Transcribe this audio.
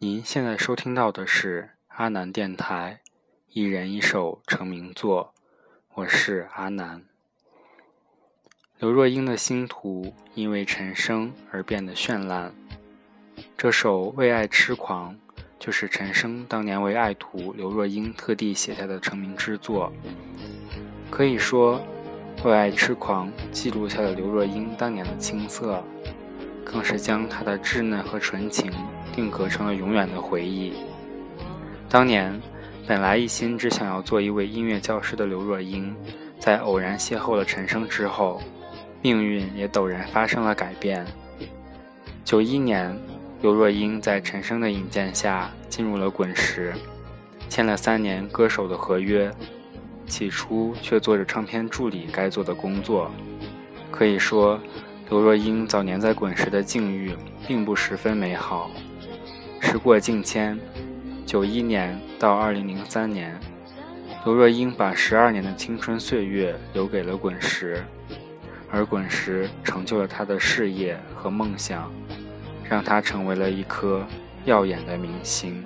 您现在收听到的是阿南电台，一人一首成名作，我是阿南。刘若英的星途因为陈升而变得绚烂。这首《为爱痴狂》就是陈升当年为爱徒刘若英特地写下的成名之作。可以说，《为爱痴狂》记录下了刘若英当年的青涩，更是将她的稚嫩和纯情定格成了永远的回忆。当年，本来一心只想要做一位音乐教师的刘若英，在偶然邂逅了陈升之后。命运也陡然发生了改变。九一年，刘若英在陈升的引荐下进入了滚石，签了三年歌手的合约。起初却做着唱片助理该做的工作。可以说，刘若英早年在滚石的境遇并不十分美好。时过境迁，九一年到二零零三年，刘若英把十二年的青春岁月留给了滚石。而滚石成就了她的事业和梦想，让她成为了一颗耀眼的明星。